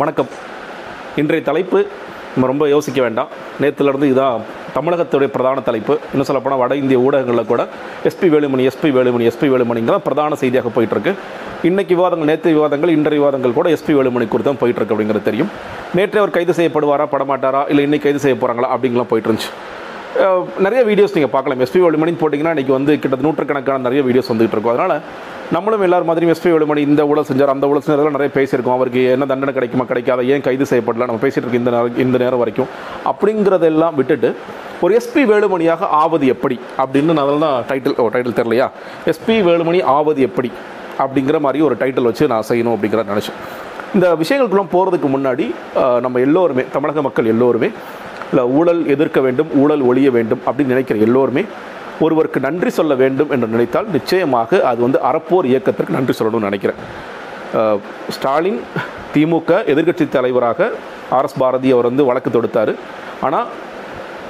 வணக்கம். இன்றைய தலைப்பு நம்ம ரொம்ப யோசிக்க வேண்டாம். நேற்றுலேருந்து இதான் தமிழகத்துடைய பிரதான தலைப்பு. இன்னும் சொல்லப்போனால் வட இந்திய ஊடகங்களில் கூட S P Velumani S P Velumani S P வேலுமணிங்கிற பிரதான செய்தியாக போயிட்டுருக்கு. இன்றைக்கு விவாதங்கள் நேற்று விவாதங்கள் இன்றைய விவாதங்கள் கூட எஸ்பி வேலுமணி குறித்து தான் போயிட்டுருக்கு அப்படிங்கிறது தெரியும். நேற்றே அவர் கைது செய்யப்படுவாரா படமாட்டாரா இல்லை இன்றைக்கி கைது செய்ய போகிறாங்களா அப்படிங்கலாம் போயிட்டு இருந்துச்சு நிறைய வீடியோஸ் நீங்கள் பார்க்கலாம். எஸ்பி வேலுமணின்னு போட்டிங்கன்னா இன்றைக்கி வந்து கிட்டத்தட்ட நூற்றுக்கணக்கான நிறைய வீடியோஸ் வந்துகிட்டு இருக்கும். அதனால் நம்மளும் எல்லார் மாதிரியும் எஸ்பி வேலுமணி இந்த ஊழல் செஞ்சார் அந்த ஊழல் செஞ்சார் நிறைய பேசியிருக்கோம். அவருக்கு என்ன தண்டனை கிடைக்குமா கிடைக்காத ஏன் கைது செய்யப்படல நம்ம பேசிகிட்டு இருக்க இந்த நேரம் இந்த நேரம் வரைக்கும். அப்படிங்கிறதெல்லாம் விட்டுட்டு ஒரு எஸ்பி வேலுமணியாக ஆவது எப்படி அப்படின்னு நான் தான் டைட்டில் ஓ டைட்டில் தெரியலையா? எஸ்பி வேலுமணி ஆவது எப்படி அப்படிங்கிற மாதிரி ஒரு டைட்டில் வச்சு நான் செய்யணும் அப்படிங்கிறத நினச்சேன். இந்த விஷயங்களுக்குலாம் போகிறதுக்கு முன்னாடி நம்ம எல்லோருமே தமிழக மக்கள் எல்லோருமே இல்லை ஊழல் எதிர்க்க வேண்டும் ஊழல் ஒழிய வேண்டும் அப்படின்னு நினைக்கிற எல்லோருமே ஒருவருக்கு நன்றி சொல்ல வேண்டும் என்று நினைத்தால் நிச்சயமாக அது வந்து அறப்போர் இயக்கத்திற்கு நன்றி சொல்லணும்னு நினைக்கிறேன். ஸ்டாலின் திமுக எதிர்க்கட்சி தலைவராக ஆர்எஸ் பாரதி அவர் வந்து வழக்கு தொடுத்தார். ஆனால்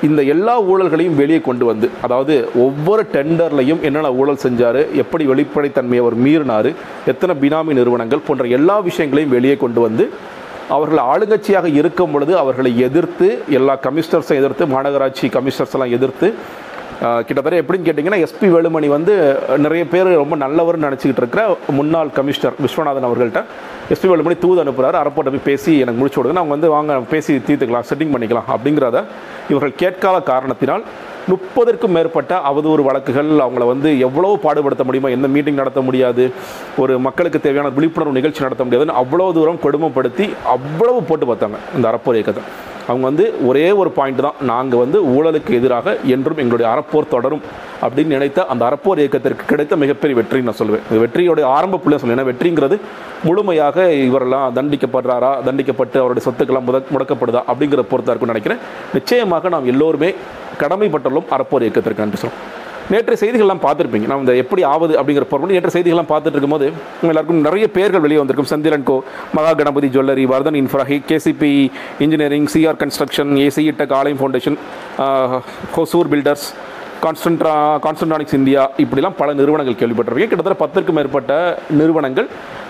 இந்த எல்லா ஊழல்களையும் வெளியே கொண்டு வந்து அதாவது ஒவ்வொரு டெண்டர்லையும் என்னென்ன ஊழல் செஞ்சார் எப்படி வெளிப்படைத்தன்மையை அவர் மீறினார் எத்தனை பினாமி நிறுவனங்கள் போன்ற எல்லா விஷயங்களையும் வெளியே கொண்டு வந்து அவர்கள் ஆளுங்கட்சியாக இருக்கும் பொழுது அவர்களை எதிர்த்து எல்லா கமிஷனர்ஸும் எதிர்த்து மாநகராட்சி கமிஷனர்ஸ் எல்லாம் எதிர்த்து கிட்டத்தட்ட எப்படின்னு கேட்டிங்கன்னா எஸ்பி வேலுமணி வந்து நிறைய பேர் ரொம்ப நல்லவர்னு நினச்சிக்கிட்டு இருக்கிற முன்னாள் கமிஷனர் விஸ்வநாதன் அவர்கள்ட்ட எஸ்பி வேலுமணி தூது அனுப்புகிறார் அறப்போட்ட போய் பேசி எனக்கு முடிச்சு விடுங்க அவங்க வந்து வாங்க பேசி தீர்த்துக்கலாம் செட்டிங் பண்ணிக்கலாம் அப்படிங்கிறத இவர்கள் கேட்காத காரணத்தினால் முப்பதற்கும் மேற்பட்ட அவதூறு வழக்குகள் அவங்கள வந்து எவ்வளவு பாடுபடுத்த முடியுமோ எந்த மீட்டிங் நடத்த முடியாது ஒரு மக்களுக்கு தேவையான விழிப்புணர்வு நிகழ்ச்சி நடத்த முடியாதுன்னு அவ்வளோ தூரம் கொடுமைப்படுத்தி அவ்வளவு போட்டு பார்த்தாங்க இந்த அறப்போர் இயக்கத்தை. அவங்க வந்து ஒரே ஒரு பாயிண்ட் தான். நாங்கள் வந்து ஊழலுக்கு எதிராக என்றும் எங்களுடைய அறப்போர் தொடரும் அப்படின்னு நினைத்த அந்த அறப்போர் இயக்கத்திற்கு கிடைத்த மிகப்பெரிய வெற்றின்னு நான் சொல்லுவேன் இந்த வெற்றியோடைய ஆரம்ப புள்ளியை சொல்லுவேன் ஏன்னா வெற்றிங்கிறது முழுமையாக இவரெல்லாம் தண்டிக்கப்படுறாரா தண்டிக்கப்பட்டு அவருடைய சொத்துக்கெல்லாம் முத முடக்கப்படுதா அப்படிங்கிற பொறுத்தா இருக்கும்னு நினைக்கிறேன். நிச்சயமாக நாம் எல்லோருமே கடமைப்பட்டுள்ளோம் அறப்போர் இயக்கத்திற்கு நன்றி சொல்லுவோம் நேற்றைய செய்திகள்லாம் பார்த்துருப்பீங்க. நான் இந்த எப்படி ஆவது அப்படிங்கிற பொருள். நேற்று செய்திகள்லாம் பார்த்துட்டு இருக்கும்போது எல்லாருக்கும் நிறைய பேர்கள் வெளியே வந்திருக்கும். Chandran co Maha Ganapathi jewellery Vardhan இன்ஃப்ராஹி KCP engineering C R construction A C tech Alayam foundation Hosur builders கான்ஸ்டன்ட்ரா கான்ஸ்டன்டானிக்ஸ் இந்தியா இப்படிலாம் பல நிறுவனங்கள் கேள்விப்பட்டிருக்கீங்க. கிட்டத்தட்ட பத்திற்கும் மேற்பட்ட நிறுவனங்கள்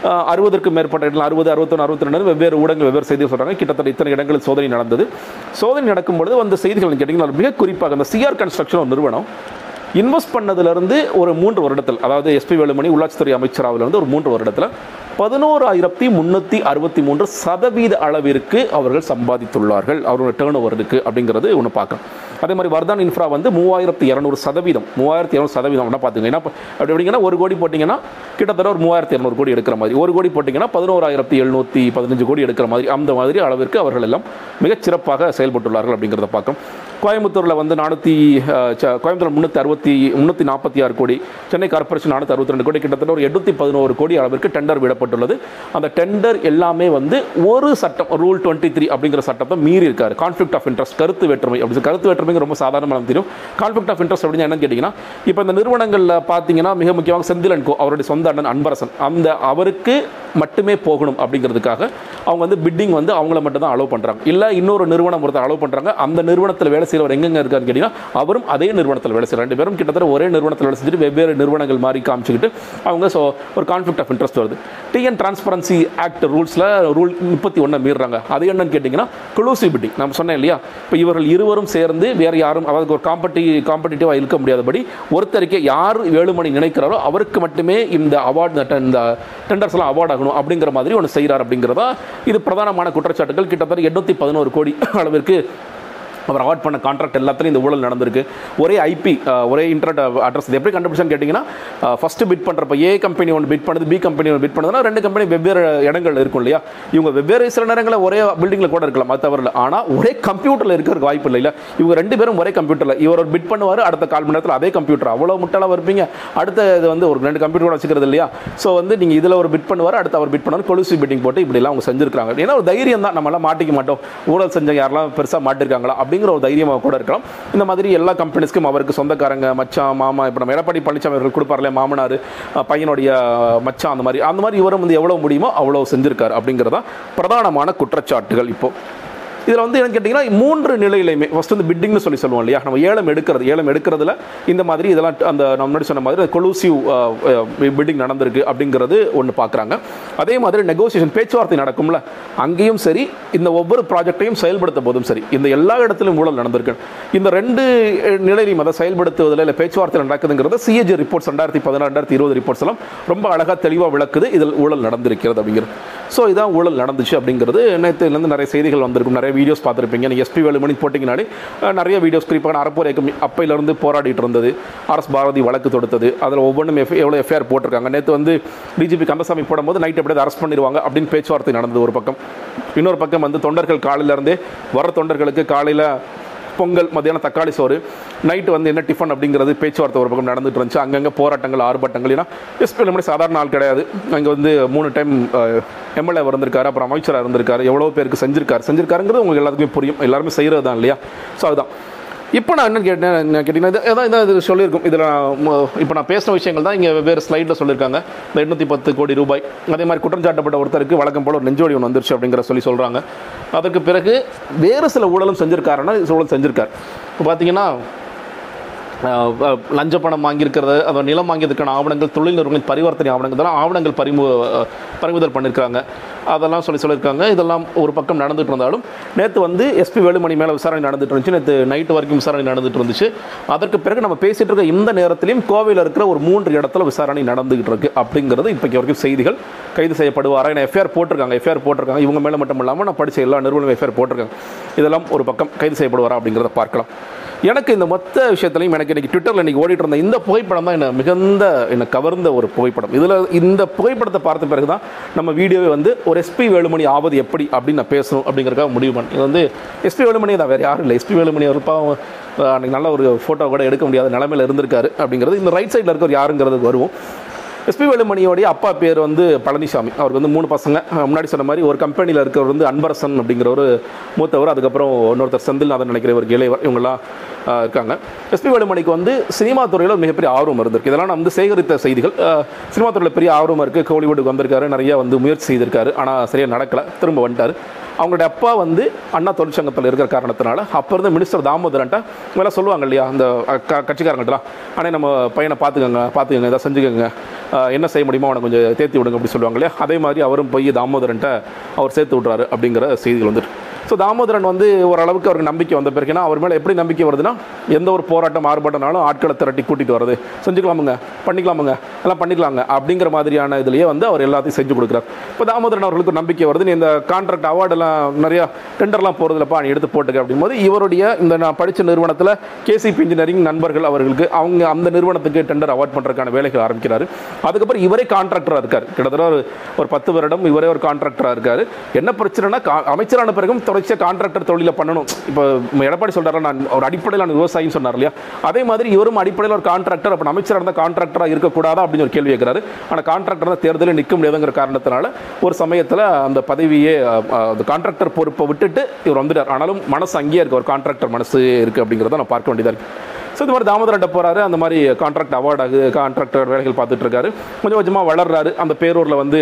ஆஹ், அறுபதற்கும் மேற்பட்ட இடங்கள் அறுபது அறுபத்தொன்று அறுபத்தி ரெண்டு வெவ்வேறு ஊடகங்கள் வெவ்வேறு செய்திகள் சொல்கிறாங்க கிட்டத்தட்ட இத்தனை இடங்களில் சோதனை நடந்தது. சோதனை நடக்கும் பொழுது அந்த செய்திகள் கேட்டிங்கன்னா மிக குறிப்பாக அந்த சிஆர் கன்ஸ்ட்ரக்ஷன் ஒரு நிறுவனம் இன்வெஸ்ட் பண்ணதுலேருந்து ஒரு மூன்று வருடத்தில் அதாவது எஸ்பி வேலுமணி உள்ளாட்சித்துறை அமைச்சராவிலிருந்து ஒரு மூன்று வருடத்தில் பதினோராயிரத்தி முந்நூற்றி அறுபத்தி மூன்று சதவீத அளவிற்கு அவர்கள் சம்பாதித்துள்ளார்கள். அவரோட டேர்ன் ஓவர் இருக்குது அப்படிங்கிறது ஒன்று பார்க்கலாம். அதே மாதிரி வர்தான் இன்ஃப்ரா வந்து மூவாயிரத்தி இரநூறு சதவீதம் மூவாயிரத்தி இரநூறு சதவீதம் என்ன பார்த்துங்க என்ன அப்படி அப்படிங்கன்னா ஒரு கோடி போட்டிங்கன்னா கிட்டத்தட்ட ஒரு மூவாயிரத்தி இரநூறு கோடி எடுக்கிற மாதிரி ஒரு கோடி போட்டிங்கன்னா பதினோராயிரத்தி எழுநூற்றி பதினஞ்சு கோடி எடுக்கிற மாதிரி அந்த மாதிரி அளவிற்கு அவர்கள் எல்லாம் மிகச்சிறப்பாக செயல்பட்டுள்ளார்கள் அப்படிங்கிறத பார்க்கும் கோயம்புத்தூரில் வந்து நானூற்றி கோயம்புத்தூர் முந்நூற்றி அறுபத்தி முந்நூற்றி நாற்பத்தி ஆறு கோடி சென்னை கார்ப்பரேஷன் நானூற்றி அறுபத்தி ரெண்டு கோடி கிட்டத்தட்ட ஒரு எட்நூற்றி பதினோரு கோடி அளவிற்கு டெண்டர் விடப்பட்டுள்ளது. அந்த டெண்டர் எல்லாமே வந்து ஒரு சட்டம் ரூல் டுவெண்ட்டி த்ரீ அப்படிங்கிற சட்டத்தை மீறி இருக்காரு. கான்ஃப்ளிக்ட் ஆஃப் இன்ட்ரெஸ்ட் கருத்து வேற்றுமை அப்படி கருத்து வேற்றுமைங்க ரொம்ப சாதாரணமாக தெரியும். கான்ஃப்ளிக்ட் ஆஃப் இன்ட்ரெஸ்ட் அப்படின்னு என்னன்னு கேட்டிங்கன்னா இப்போ இந்த நிறுவனங்களில் பார்த்தீங்கன்னா மிக முக்கியமாக செந்திலன் கோ அவருடைய சொந்த அண்ணன் அன்பரசன் அந்த அவருக்கு மட்டுமே போகணும் அப்படிங்கிறதுக்காக அவங்க வந்து பிட்டிங் வந்து அவங்கள மட்டும் தான் அலோவ் பண்ணுறாங்க இல்லை இன்னொரு நிறுவனம் ஒருத்தர் அலோவ் பண்ணுறாங்க அந்த நிறுவனத்தில் வேலை செய்கிறவர் எங்கெங்க இருக்காருன்னு கேட்டிங்கன்னா அவரும் அதே நிறுவனத்தில் வேலை செய்கிறார் ரெண்டு பேரும் கிட்டத்தட்ட ஒரே நிறுவனத்தில் வேலை செஞ்சுட்டு வெவ்வேறு நிறுவனங்கள் மாதிரி காமிச்சிக்கிட்டு அவங்க ஸோ ஒரு கான்ஃப்ளிக் ஆஃப் இன்ட்ரெஸ்ட் வருது. டிஎன் டிரான்ஸ்பரன்சி ஆக்ட் ரூல்ஸில் ரூல் முப்பத்தி ஒன்று மீறுறாங்க. அது என்னன்னு கேட்டிங்கன்னா க்ளூசிவ் நம்ம சொன்னேன் இல்லையா? இப்போ இவர்கள் இருவரும் சேர்ந்து வேறு யாரும் அதாவது ஒரு காம்படி காம்படிட்டிவாக இருக்க முடியாதபடி ஒருத்தருக்கே யார் வேலுமணி நினைக்கிறாரோ அவருக்கு மட்டுமே இந்த அவார்டு இந்த டெண்டர்ஸ் எல்லாம் அவார்ட் ஆகணும் அப்படிங்கிற மாதிரி ஒன்று செய்கிறார் அப்படிங்கிறதா இது பிரதானமான குற்றச்சாட்டுகள். கிட்டத்தட்ட எண்ணூற்றி பதினோரு கோடி அளவிற்கு அவர் அவார்ட் பண்ண கான்ட்ராக்ட் எல்லாத்துலையும் இந்த ஊழல் நடந்திருக்கு. ஒரே ஐபி ஒரே இன்டர்நெட் அட்ரஸ் எப்படி கண்டுபிடிச்சான்னு கேட்டிங்கன்னா ஃபஸ்ட்டு பிட் பண்ணுறப்ப ஏ கம்பெனி ஒன்று பிட் பண்ணுது பி கம்பெனி ஒன்று பிட் பண்ணுதுன்னா ரெண்டு கம்பெனி வெவ்வேறு இடங்கள் இருக்கும் இல்லையா? இவங்க வெவ்வேறு சில நேரங்களில் ஒரே பில்டிங்கில் கூட இருக்கலாம் அது தவறில்ல. ஆனால் ஒரே கம்ப்யூட்டரில் இருக்கிறதுக்கு வாய்ப்பு இல்லை இல்லை இவங்க ரெண்டு பேரும் ஒரே கம்ப்யூட்டரில் இவர் ஒரு பிட் பண்ணுவார் அடுத்த கால் மணி நேரத்தில் அதே கம்ப்யூட்டர் அவ்வளோ முட்டாளாக இருப்பீங்க. அடுத்த இது வந்து ஒரு ரெண்டு கம்ப்யூட்டர் கூட வச்சுக்கிறது இல்லையா? ஸோ வந்து நீங்கள் இதில் ஒரு பிட் பண்ணுவார் அடுத்து அவர் பிட் பண்ணுவார் கொலுசி பிட்டிங் போட்டு இப்படிலாம் அவங்க செஞ்சுருக்காங்க ஏன்னா ஒரு தைரியம் தான் நம்மளாம் மாட்டிக்க மாட்டோம். ஊழல் செஞ்சவங்க யாரெல்லாம் பெருசாக மாட்டிருக்காங்களா? அப்படி அப்படிங்கிற ஒரு தைரியமாக கூட இருக்கலாம். இந்த மாதிரி எல்லா கம்பெனிஸ்க்கும் அவருக்கு சொந்தக்காரங்க மச்சான் மாமா இப்போ நம்ம எடப்பாடி பழனிசாமி அவர்கள் கொடுப்பார்ல மாமனார் பையனுடைய மச்சான் அந்த மாதிரி. அந்த மாதிரி இவரும் வந்து எவ்வளோ முடியுமோ அவ்வளோ செஞ்சுருக்காரு அப்படிங்கிறதான் பிரதானமான குற்றச்சாட்டுகள் இப்போ. இதில் வந்து என்னன்னு கேட்டிங்கன்னா மூன்று நிலையிலையுமே ஃபஸ்ட் வந்து பிட்டிங்னு சொல்லி சொல்லுவோம் இல்லையா? நம்ம ஏலம் எடுக்கிறது ஏலம் எடுக்கிறதுல இந்த மாதிரி இதெல்லாம் அந்த நம்ம முன்னாடி சொன்ன மாதிரி கொலூசிவ் பிட்டிங் நடந்திருக்கு அப்படிங்கிறது ஒன்று பார்க்குறாங்க. அதே மாதிரி நெகோசியேஷன் பேச்சுவார்த்தை நடக்கும்ல அங்கேயும் சரி இந்த ஒவ்வொரு ப்ராஜெக்டையும் செயல்படுத்த போதும் சரி இந்த எல்லா இடத்திலும் ஊழல் நடந்திருக்கு. இந்த ரெண்டு நிலையிலையும் அதை செயல்படுத்துவதில் இல்லை பேச்சுவார்த்தை நடக்குதுங்கிறத சிஏஜி ரிப்போர்ட்ஸ் ரெண்டாயிரத்தி பதினாறு ரெண்டாயிரத்தி இருபது ரிப்போர்ட்ஸ் எல்லாம் ரொம்ப அழகாக தெளிவாக விளக்குது இதில் ஊழல் நடந்திருக்கிறது அப்படிங்கிறது. ஸோ இதான் ஊழல் நடந்துச்சு அப்படிங்கிறது. நேற்றுலேருந்து நிறைய செய்திகள் வந்திருக்கும். நிறைய வீடியோஸ் பார்த்துருப்பீங்க. நீங்கள் எஸ்பி வேலுமணி போட்டிங்கனாலே நிறைய வீடியோஸ் குறிப்பாக அறப்போர் இயக்கம் அப்பையிலேருந்து போராடிட்டு இருந்தது. ஆர்எஸ் பாரதி வழக்கு தொடுத்தது. அதில் ஒவ்வொன்றும் எஃப் எவ்வளோ எஃப்ஐஆர் போட்டிருக்காங்க. நேற்று வந்து டிஜிபி கந்தசாமி போடும்போது நைட் எப்படியாவது அரெஸ்ட் பண்ணிடுவாங்க அப்படின்னு பேச்சுவார்த்தை நடந்தது ஒரு பக்கம். இன்னொரு பக்கம் வந்து தொண்டர்கள் காலையிலேருந்தே வர தொண்டர்களுக்கு காலையில் பொங்கல் மத்தியானம் தக்காளி சோறு நைட்டு வந்து என்ன டிஃபன் அப்படிங்கிறது பேச்சுவார்த்தை ஒரு பக்கம் நடந்துட்டு இருந்துச்சு. அங்கங்கே போராட்டங்கள் ஆர்ப்பாட்டங்கள் ஏன்னா எஸ்பி நம்முடைய சாதாரண ஆள் கிடையாது. அங்கே வந்து மூணு டைம் எம்எல்ஏ இருந்திருக்காரு அப்புறம் அமைச்சராக இருந்திருக்காரு எவ்வளோ பேருக்கு செஞ்சிருக்காரு. செஞ்சிருக்காருங்கிறது உங்களுக்கு எல்லாத்துக்குமே புரியும். எல்லாருமே செய்கிறது தான் இல்லையா? ஸோ அதுதான். இப்போ நான் என்ன கேட்டேன் என்ன கேட்டிங்கன்னா இது அதான் இதான் இது சொல்லியிருக்கும். இதில் இப்போ நான் பேசின விஷயங்கள் தான் இங்கே வெவ்வேறு ஸ்லைடில் சொல்லியிருக்காங்க. இந்த எண்ணூற்றி பத்து கோடி ரூபாய். அதே மாதிரி குற்றம் சாட்டப்பட்ட ஒருத்தருக்கு வழக்கம் போல ஒரு நெஞ்சோடி ஒன்று வந்துருச்சு அப்படிங்கிற சொல்லி சொல்கிறாங்க அதற்கு பிறகு வேறு சில ஊழலும் செஞ்சுருக்காருன்னா ஊழல் செஞ்சுருக்கார். இப்போ பார்த்தீங்கன்னா லஞ்ச பணம் வாங்கியிருக்கிறது அந்த நிலம் வாங்கியதுக்கான ஆவணங்கள் தொழில் நிறுவனங்களின் பரிவர்த்தனை ஆவணங்கள் தான் ஆவணங்கள் பறிமு பறிமுதல் பண்ணியிருக்காங்க அதெல்லாம் சொல்லி சொல்லியிருக்காங்க. இதெல்லாம் ஒரு பக்கம் நடந்துட்டு இருந்தாலும் நேற்று வந்து எஸ்பி வேலுமணி மேலே விசாரணை நடந்துட்டு இருந்துச்சு. நேற்று நைட்டு வரைக்கும் விசாரணை நடந்துட்டு இருந்துச்சு. அதற்கு பிறகு நம்ம பேசிகிட்டு இருக்க இந்த நேரத்திலையும் கோவையில் இருக்கிற ஒரு மூன்று இடத்துல விசாரணை நடந்துகிட்டு இருக்கு அப்படிங்கிறது இப்போக்கு வரைக்கும் செய்திகள் கைது செய்யப்படுவாரா? ஏன்னா எஃப்ஐஆர் போட்டிருக்காங்க. எஃப்ஐஆர் போட்டிருக்காங்க. இவங்க மேலே மட்டும் இல்லாமல் நான் படித்த எல்லா நிறுவனம் எஃப்ஐஆர் போட்டிருக்காங்க. இதெல்லாம் ஒரு பக்கம் கைது செய்யப்படுவாரா அப்படிங்கிறத பார்க்கலாம். எனக்கு இந்த மொத்த விஷயத்துலையும் எனக்கு இன்றைக்கி ட்விட்டரில் இன்றைக்கி ஓடிட்டு இருந்த இந்த புகைப்படம் தான் என்ன மிகுந்த என்னை கவர்ந்த ஒரு புகைப்படம். இதில் இந்த புகைப்படத்தை பார்த்த பிறகு தான் நம்ம வீடியோவே வந்து ஒரு எஸ்பி வேலுமணி ஆவது எப்படி அப்படின்னு நான் பேசணும் அப்படிங்கிறதுக்காக முடிவு பண்ணேன். இது வந்து எஸ்பி வேலுமணி தான் வேறு யாரும் இல்லை. எஸ்பி வேலுமணி ஒரு பாவம் அன்றைக்கி நல்ல ஒரு ஃபோட்டோ கூட எடுக்க முடியாத நிலமையில் இருந்திருக்காரு அப்படிங்கிறது. இந்த ரைட் சைடில் இருக்கிற யாருங்கிறதுக்கு வருவோம். எஸ்பி வேலுமணியோடைய அப்பா பேர் வந்து பழனிசாமி. அவருக்கு வந்து மூணு பசங்க. முன்னாடி சொன்ன மாதிரி ஒரு கம்பெனியில் இருக்கிறவர் வந்து அன்பரசன் அப்படிங்கிற ஒரு மூத்தவர். அதுக்கப்புறம் இன்னொருத்தர் செந்தில்நாதன் நினைக்கிற ஒரு இளைவர் இவங்களாம் இருக்காங்க. எஸ்பி வேலுமணிக்கு வந்து சினிமா துறையில் மிகப்பெரிய ஆர்வம் இருந்திருக்கு. இதெல்லாம் நான் வந்து சேகரித்த செய்திகள். சினிமா துறையில் பெரிய ஆர்வம் இருக்குது கோலிவுட்டுக்கு வந்திருக்காரு நிறைய வந்து முயற்சி செய்திருக்காரு. ஆனால் சரியாக நடக்கலை. திரும்ப வந்துட்டார். அவங்களுடைய அப்பா வந்து அண்ணா தொழிற்சங்கத்தில் இருக்கிற காரணத்தினால அப்போ இருந்த மினிஸ்டர் தாமோதரன்ட்ட இவெல்லாம் சொல்லுவாங்க இல்லையா அந்த க கட்சிக்காரங்கள்ட்டலாம் ஆனால் நம்ம பையனை பார்த்துக்கோங்க பார்த்துக்கோங்க இதை செஞ்சுக்கோங்க. என்ன செய்ய முடியுமோ அவனை கொஞ்சம் தேர்த்தி விடுங்க அப்படி சொல்லுவாங்க இல்லையா. அதே மாதிரி அவரும் போய் தாமோதரன்ட்ட அவர் சேர்த்து விட்றாரு அப்படிங்கிற செய்திகள் வந்துட்டு ஸோ தாமோதரன் வந்து ஓரளவுக்கு அவருக்கு நம்பிக்கை வந்த பிறகு ஏன்னா அவர் மேலே எப்படி நம்பிக்கை வருதுன்னா எந்த ஒரு போராட்டம் ஆர்ப்பாட்டம்னாலும் ஆட்களை திரட்டி கூட்டிகிட்டு வர்றது. செஞ்சுக்கலாமுங்க பண்ணிக்கலாமுங்க எல்லாம் பண்ணிக்கலாங்க அப்படிங்கிற மாதிரியான இதுலேயே வந்து அவர் எல்லாத்தையும் செஞ்சு கொடுக்குறாரு. இப்போ தாமோதரன் அவர்களுக்கு ஒரு நம்பிக்கை வருது நீ இந்த கான்ட்ராக்ட் அவார்டெல்லாம் நிறையா டெண்டர்லாம் போகிறதுலப்பா நீ எடுத்து போட்டுக்க அப்படிங்கும்போது இவருடைய இந்த நான் படித்த நிறுவனத்தில் கேசிபி இன்ஜினியரிங் நண்பர்கள் அவர்களுக்கு அவங்க அந்த நிறுவனத்துக்கு டெண்டர் அவார்ட் பண்ணுறதுக்கான வேலைகள் ஆரம்பிக்கிறார். அதுக்கப்புறம் இவரே கான்ட்ராக்டராக இருக்கார். கிட்டத்தட்ட ஒரு ஒரு பத்து வருடம் இவரே ஒரு கான்ட்ராக்டராக இருக்கார். என்ன பிரச்சனைனா அமைச்சரான பிறகும் தொடர்ச்சியாக கான்ட்ராக்டர் தொழிலை பண்ணணும். இப்போ எடப்பாடி சொல்றாரு நான் ஒரு அடிப்படையிலான விவசாயின்னு சொன்னார் இல்லையா? அதே மாதிரி இவரும் அடிப்படையில் ஒரு கான்ட்ராக்டர் அப்போ அமைச்சராக இருந்தால் கான்ட்ராக்டராக இருக்கக்கூடாதா அப்படின்னு ஒரு கேள்வி கேட்கிறாரு. ஆனால் கான்ட்ராக்டர் தான் தேர்தலில் நிற்க முடியாதுங்கிற காரணத்தினால ஒரு சமயத்தில் அந்த பதவியே அந்த கான்ட்ராக்டர் பொறுப்பை விட்டுட்டு இவர் வந்துட்டார். ஆனாலும் மனசு அங்கேயே இருக்கு ஒரு கான்ட்ராக்டர் மனசு இருக்கு அப்படிங்கிறத நான் பார்க்க வேண்டியதாக இருக்குது ஸோ இந்த மாதிரி தாமோதரன்ட்ட போகிறாரு அந்த மாதிரி கான்ட்ராக்ட் அவார்ட் ஆகுது. கான்ட்ராக்டர் வேலைகள் பார்த்துட்டு இருக்காரு கொஞ்சம் கொஞ்சமாக வளர்றாரு. அந்த பேரூரில் வந்து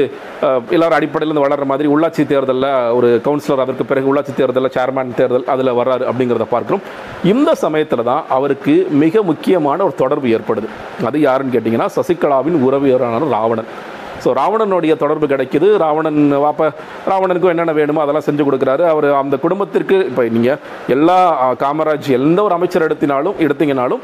எல்லாரும் அடிப்படையில் இருந்து வளர்ற மாதிரி உள்ளாட்சி தேர்தலில் ஒரு கவுன்சிலர் அதற்கு பிறகு உள்ளாட்சி தேர்தலில் சேர்மேன் தேர்தல் அதில் வர்றாரு அப்படிங்கிறத பார்க்குறோம். இந்த சமயத்தில் தான் அவருக்கு மிக முக்கியமான ஒரு தொடர்பு ஏற்படுது. அது யாருன்னு கேட்டிங்கன்னா சசிகலாவின் உறவியரான ராவணன். ஸோ ராவணனுடைய தொடர்பு கிடைக்குது. ராவணன் வாப்ப ராவணனுக்கும் என்னென்ன வேணுமோ அதெல்லாம் செஞ்சு கொடுக்குறாரு. அவர் அந்த குடும்பத்திற்கு இப்போ நீங்கள் எல்லா காமராஜ் எந்த ஒரு அமைச்சர் எடுத்தினாலும் எடுத்தீங்கனாலும்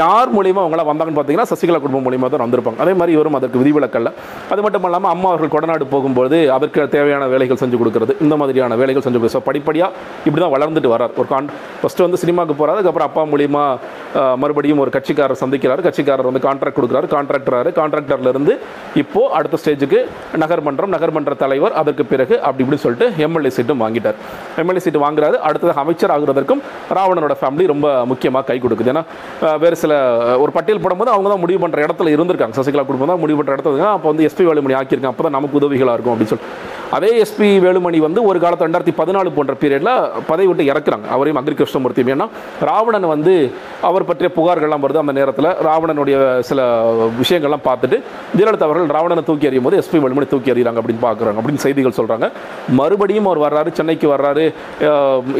யார் மூலியமாக அவங்களாம் வந்தாங்கன்னு பார்த்தீங்கன்னா சசிகலா குடும்பம் மூலியமாக தான் வந்திருப்பாங்க. அதே மாதிரி இவரும் அதற்கு விதிவிலக்கல்ல. அது மட்டும் இல்லாமல் அம்மா அவர்கள் கொடநாடு போகும்போது அதற்கு தேவையான வேலைகள் செஞ்சு கொடுக்குறது. இந்த மாதிரியான வேலைகள் செஞ்சு கொடுக்குறது. ஸோ படிப்படியாக இப்படி தான் வளர்ந்துட்டு வரார் ஒரு கான் ஃபஸ்ட்டு வந்து சினிமாவுக்கு போகிறாரு அதுக்கப்புறம் அப்பா மூலியமாக மறுபடியும் ஒரு கட்சிக்காரர் சந்திக்கிறார். கட்சிக்காரர் வந்து கான்ட்ராக்ட் கொடுக்குறாரு. கான்ட்ராக்டராரு கான்ட்ராக்டர்லேருந்து இப்போது அடுத்த ஸ்டேஜுக்கு நகர்மன்றம் நகர்மன்ற தலைவர் அதற்கு பிறகு அப்படி இப்படி சொல்லிட்டு எம்எல்ஏ சீட்டும் வாங்கிட்டார். எம்எல்ஏ சீட்டு வாங்குறாரு. அடுத்தது அமைச்சர் ஆகுறதற்கும் ராவணனோட ஃபேமிலி ரொம்ப முக்கியமாக கை கொடுக்குது. ஏன்னா வேறு சில ஒரு பட்டியல் போடும்போது அவங்க தான் முடிவு பண்ணுற இடத்துல இருந்திருக்காங்க. சசிகலா குடும்பம் தான் முடிவு பண்ணுற இடத்துல அப்போ வந்து எஸ்பி வேலுமணி ஆக்கியிருக்காங்க. அப்போ தான் நமக்கு உதவிகளாக இருக்கும் அப்படின்னு சொல்லிட்டு அதே எஸ்பி வேலுமணி வந்து ஒரு காலத்து ரெண்டாயிரத்தி பதினாலு போன்ற பீரியடில் பதவி விட்டு இறக்குறாங்க. அவரையும் அக்ரி கிருஷ்ணமூர்த்தியும். ஏன்னா ராவணன் வந்து அவர் பற்றிய புகார்கள்லாம் வருது அந்த நேரத்தில். ராவணனுடைய சில விஷயங்கள்லாம் பார்த்துட்டு ஜெயலலிதா அவர்கள் ராவணனை தூக்கி எறியும் போது எஸ்பி வேலுமணி தூக்கி எறிகிறாங்க அப்படின்னு பார்க்குறாங்க அப்படின்னு செய்திகள் சொல்கிறாங்க மறுபடியும் அவர் வர்றாரு சென்னைக்கு வர்றாரு.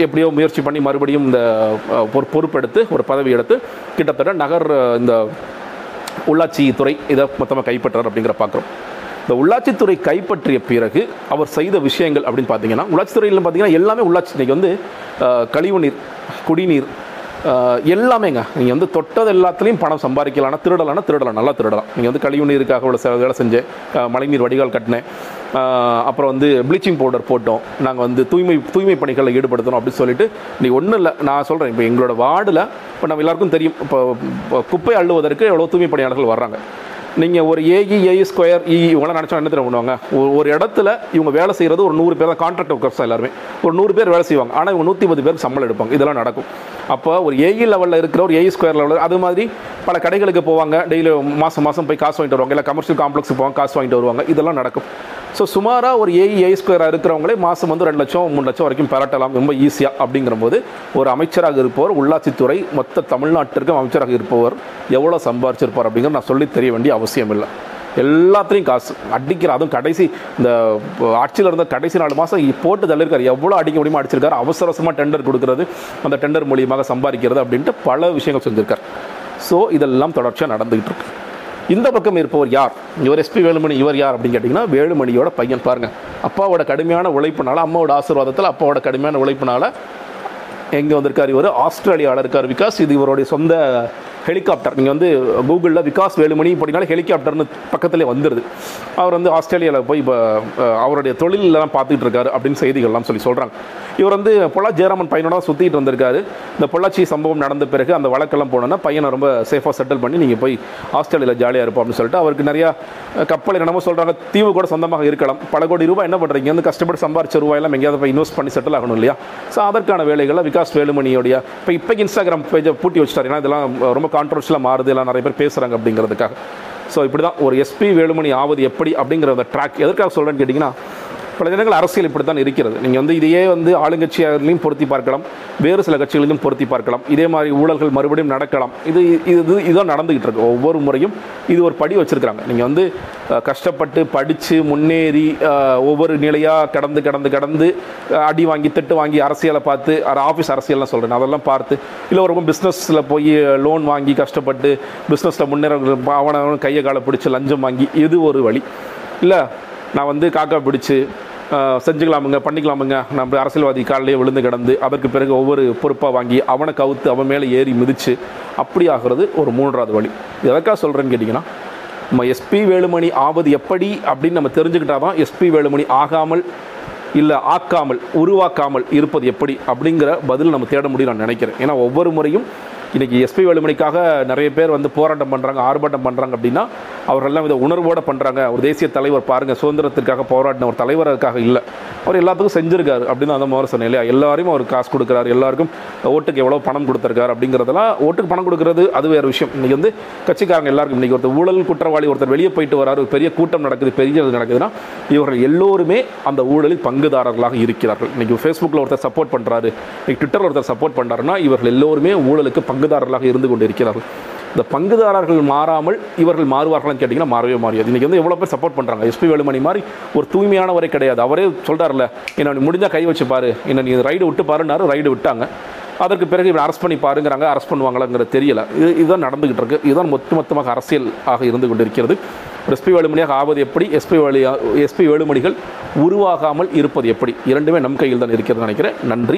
எப்படியோ முயற்சி பண்ணி மறுபடியும் இந்த ஒரு பொறுப்பெடுத்து ஒரு பதவி எடுத்து கிட்டத்தட்ட நகர் இந்த உள்ளாட்சி துறை இதை மொத்தமாக கைப்பற்றார் அப்படிங்கிற பார்க்குறோம் இந்த உள்ளாட்சித்துறை கைப்பற்றிய பிறகு அவர் செய்த விஷயங்கள் அப்படின்னு பார்த்தீங்கன்னா உள்ளாட்சித்துறையில் பார்த்தீங்கன்னா எல்லாமே உள்ளாட்சி இன்றைக்கி வந்து கழிவுநீர் குடிநீர் எல்லாமேங்க. நீங்கள் வந்து தொட்டது எல்லாத்துலேயும் பணம் சம்பாதிக்கலாம்னா திருடலாம்னா திருடலாம் நல்லா திருடலாம். நீங்கள் வந்து கழிவுநீருக்காக உள்ள வேலை செஞ்சேன். மழைநீர் வடிகால் கட்டினேன். அப்புறம் வந்து ப்ளீச்சிங் பவுடர் போட்டோம். நாங்கள் வந்து தூய்மை தூய்மை பணிகளில் ஈடுபடுத்தணும் அப்படின்னு சொல்லிட்டு நீ ஒன்றும் இல்லை நான் சொல்கிறேன் இப்போ எங்களோட வார்டில் இப்போ நம்ம எல்லாருக்கும் தெரியும் இப்போ இப்போ குப்பை அள்ளுவதற்கு எவ்வளோ தூய்மை பணியாளர்கள் வர்றாங்க. நீங்கள் ஒரு ஏஇ ஏஇ ஸ்கொயர் இ இவங்களாம் நினச்சா என்ன தெரியும் பண்ணுவாங்க? ஒரு- இடத்துல இவங்க வேலை செய்கிறது ஒரு நூறு பேர் தான் கான்ட்ராக்ட் ஒர்க்கர்ஸ் எல்லாருமே. ஒரு நூறு பேர் வேலை செய்வாங்க. ஆனால் இவங்க நூற்றி பத்து பேருக்கு சம்பளம் எடுப்பாங்க. இதெல்லாம் நடக்கும். அப்போ ஒரு ஏஇ லெவலில் இருக்கிற ஒரு ஏஇ ஸ்கொயர் லெவலில் அது மாதிரி பல கடைகளுக்கு போவாங்க. டெய்லி மாதம் மாதம் போய் காசு வாங்கிட்டு வருவாங்க. இல்லை கமர்ஷியல் காம்ப்ளெக்ஸ் போவாங்க காசு வாங்கிட்டு வருவாங்க. இதெல்லாம் நடக்கும். ஸோ சுமாராக ஒரு ஏஇ ஏஇ ஸ்கொயராக இருக்கிறவங்களே மாதம் வந்து ரெண்டு லட்சம் மூணு லட்சம் வரைக்கும் பெறட்டலாம் ரொம்ப ஈஸியாக அப்படிங்கிற போது ஒரு அமைச்சராக இருப்பவர் உள்ளாட்சித்துறை மொத்த தமிழ்நாட்டிற்கும் அமைச்சராக இருப்பவர் எவ்வளோ சம்பாரிச்சிருப்பார் அப்படிங்கிற நான் சொல்லி தெரிய வேண்டிய அவசியம் இல்லை எல்லாத்துலேயும் காசு. அடிக்கிற அதுவும் கடைசி இந்த ஆட்சியில் இருந்த கடைசி நாலு மாதம் போட்டு தள்ளிருக்காரு எவ்வளோ அடிக்க முடியுமோ அடிச்சிருக்காரு. அவசர அவசரமாக டெண்டர் கொடுக்கறது அந்த டெண்டர் மூலியமாக சம்பாதிக்கிறது அப்படின்ட்டு பல விஷயங்கள் செஞ்சுருக்கார் ஸோ இதெல்லாம் தொடர்ச்சியாக நடந்துகிட்டு இருக்கு. இந்த பக்கம் இருப்பவர் யார்? இவர் எஸ்பி வேலுமணி இவர் யார் அப்படின்னு கேட்டிங்கன்னா வேலுமணியோட பையன் பாருங்கள் அப்பாவோட கடுமையான உழைப்புனால அம்மாவோட ஆசீர்வாதத்தில் அப்பாவோட கடுமையான உழைப்புனால எங்கே வந்திருக்கார் இவர்? ஆஸ்திரேலியாவில் இருக்கார். விகாஸ் இது இவருடைய சொந்த ஹெலிகாப்டர். நீங்கள் வந்து கூகுளில் விகாஸ் வேலுமணி போட்டினால ஹெலிகாப்டர்னு பக்கத்திலே வந்துடுது அவர் வந்து ஆஸ்திரேலியாவில் போய் இப்போ அவருடைய தொழிலெல்லாம் பார்த்துட்டு இருக்காரு அப்படின்னு செய்திகள்லாம் சொல்லி சொல்கிறாங்க இவர் வந்து பொள்ளா ஜெயராமன் பையனோட சுற்றிட்டு வந்திருக்காரு இந்த பொள்ளாச்சி சம்பவம் நடந்த பிறகு அந்த வழக்கெல்லாம் போனோன்னா பையனை ரொம்ப சேஃபாக செட்டில் பண்ணி நீங்கள் போய் ஆஸ்திரேலியாவில் ஜாலியாக இருப்போம் அப்படின்னு சொல்லிட்டு அவருக்கு நிறையா கப்பல் என்னமோ சொல்கிறாங்க தீவு கூட சொந்தமாக இருக்கலாம். பல கோடி ரூபாய் என்ன பண்ணுறீங்க வந்து கஷ்டப்பட்டு சம்பாரிச்ச ரூபாயெல்லாம் எங்கேயாவது போய் இன்வெஸ்ட் பண்ணி செட்டில் ஆகணும் இல்லையா? ஸோ அதற்கான வேலைகளை விகாஸ் வேலுமணியோடைய இப்போ இப்போ இன்ஸ்டாகிராம் பேஜை பூட்டி வச்சுட்டாரு. ஏன்னா இதெல்லாம் ரொம்ப கான்ட்ரவர்ஷியலாக மாறுது எல்லாம் நிறைய பேர் பேசுகிறாங்க அப்படிங்கிறதுக்காக. ஸோ இப்படி தான் ஒரு எஸ்பி வேலுமணி ஆவது எப்படி அப்படிங்கிற அந்த ட்ராக் எதற்காக சொல்கிறேன்னு கேட்டிங்கன்னா பல தினங்கள் அரசியல் இப்படி தான் இருக்கிறது. நீங்கள் வந்து இதையே வந்து ஆளுங்கட்சியாரிலையும் பொருத்தி பார்க்கலாம். வேறு சில கட்சிகளிலும் பொருத்தி பார்க்கலாம். இதே மாதிரி ஊழல்கள் மறுபடியும் நடக்கலாம். இது இது இதுதான் நடந்துகிட்டு இருக்கு. ஒவ்வொரு முறையும் இது ஒரு படி வச்சுருக்குறாங்க. நீங்கள் வந்து கஷ்டப்பட்டு படித்து முன்னேறி ஒவ்வொரு நிலையாக கடந்து கடந்து கடந்து அடி வாங்கி திட்டு வாங்கி அரசியலை பார்த்து ஆஃபீஸ் அரசியல்லாம் சொல்கிறேன் அதெல்லாம் பார்த்து இல்லை ஒரு பிஸ்னஸில் போய் லோன் வாங்கி கஷ்டப்பட்டு பிஸ்னஸில் முன்னேற அவனை கையை காலை பிடிச்சி லஞ்சம் வாங்கி இது ஒரு வழி? இல்லை நான் வந்து காக்கா பிடிச்சி செஞ்சுக்கலாமுங்க பண்ணிக்கலாமுங்க. நம்ம அரசியல்வாதி காலிலேயே விழுந்து கிடந்து அதற்கு பிறகு ஒவ்வொரு பொறுப்பாக வாங்கி அவனை கவுத்து அவன் மேலே ஏறி மிதித்து அப்படி ஆகிறது ஒரு மூன்றாவது வழி. எதற்காக சொல்கிறேன்னு கேட்டிங்கன்னா நம்ம எஸ்பி வேலுமணி ஆவது எப்படி அப்படின்னு நம்ம தெரிஞ்சுக்கிட்டா தான் எஸ்பி வேலுமணி ஆகாமல் இல்லை ஆக்காமல் உருவாக்காமல் இருப்பது எப்படி அப்படிங்கிற பதில் நம்ம தேட முடியும் நான் நினைக்கிறேன். ஏன்னா ஒவ்வொரு முறையும் இன்றைக்கி எஸ்பி வேலுமணிக்காக நிறைய பேர் வந்து போராட்டம் பண்ணுறாங்க ஆர்ப்பாட்டம் பண்ணுறாங்க அப்படின்னா அவர்கள்லாம் இதை உணர்வோடு பண்ணுறாங்க ஒரு தேசிய தலைவர் பாருங்கள் சுதந்திரத்திற்காக போராடின ஒரு தலைவருக்காக இல்லை. அவர் எல்லாத்துக்கும் செஞ்சுருக்காரு அப்படின்னு அந்த மாதிரி சொன்னேன் இல்லையா? எல்லாரையும் அவர் காசு கொடுக்குறாரு எல்லாருக்கும் ஓட்டுக்கு எவ்வளோ பணம் கொடுத்துருக்காரு அப்படிங்கிறதெல்லாம் ஓட்டுக்கு பணம் கொடுக்குறது அது வேறு விஷயம். இன்றைக்கி வந்து கட்சிக்காரங்க எல்லாருக்கும் இன்றைக்கி ஒருத்தர் ஊழல் குற்றவாளி ஒருத்தர் வெளியே போயிட்டு வராரு பெரிய கூட்டம் நடக்குது பெரிய இது நடக்குதுன்னா இவர்கள் எல்லோருமே அந்த ஊழலில் பங்குதாரர்களாக இருக்கிறார்கள். இன்றைக்கி ஃபேஸ்புக்கில் ஒருத்தர் சப்போர்ட் பண்ணுறாரு இன்றைக்கி ட்விட்டரில் ஒருத்தர் சப்போர்ட் பண்ணுறாருன்னா இவர்கள் எல்லோருமே ஊழலுக்கு பங்குதாரர்களாக இருந்து கொண்டு இருக்கிறார்கள் இந்த பங்குதாரர்கள் மாறாமல் இவர்கள் மாறுவார்கள்னு கேட்டிங்கன்னா மாறவே மாறியாது. இன்றைக்கி வந்து எவ்வளோ பேர் சப்போர்ட் பண்ணுறாங்க எஸ்பி வேலுமணி மாதிரி ஒரு தூய்மையானவரே கிடையாது. அவரே சொல்கிறார்ல என்ன நீ முடிஞ்சால் கை வச்சு பாரு. என்ன நீ ரைடு விட்டு பாருன்னாரு ரைடு விட்டாங்க. அதற்கு பிறகு இவன் அரெஸ்ட் பண்ணி பாருங்கிறாங்க. அரெஸ்ட் பண்ணுவாங்களாங்கிற தெரியல. இது இதுதான் நடந்துகிட்டு இருக்கு. இதுதான் மொத்த மொத்தமாக அரசியல் ஆக இருந்து கொண்டிருக்கிறது. எஸ்பி வேலுமணியாக ஆவது எப்படி? S P Velu S P வேலுமணிகள் உருவாகாமல் இருப்பது எப்படி? இரண்டுமே நம் கையில் தான் இருக்கிறது நினைக்கிறேன். நன்றி.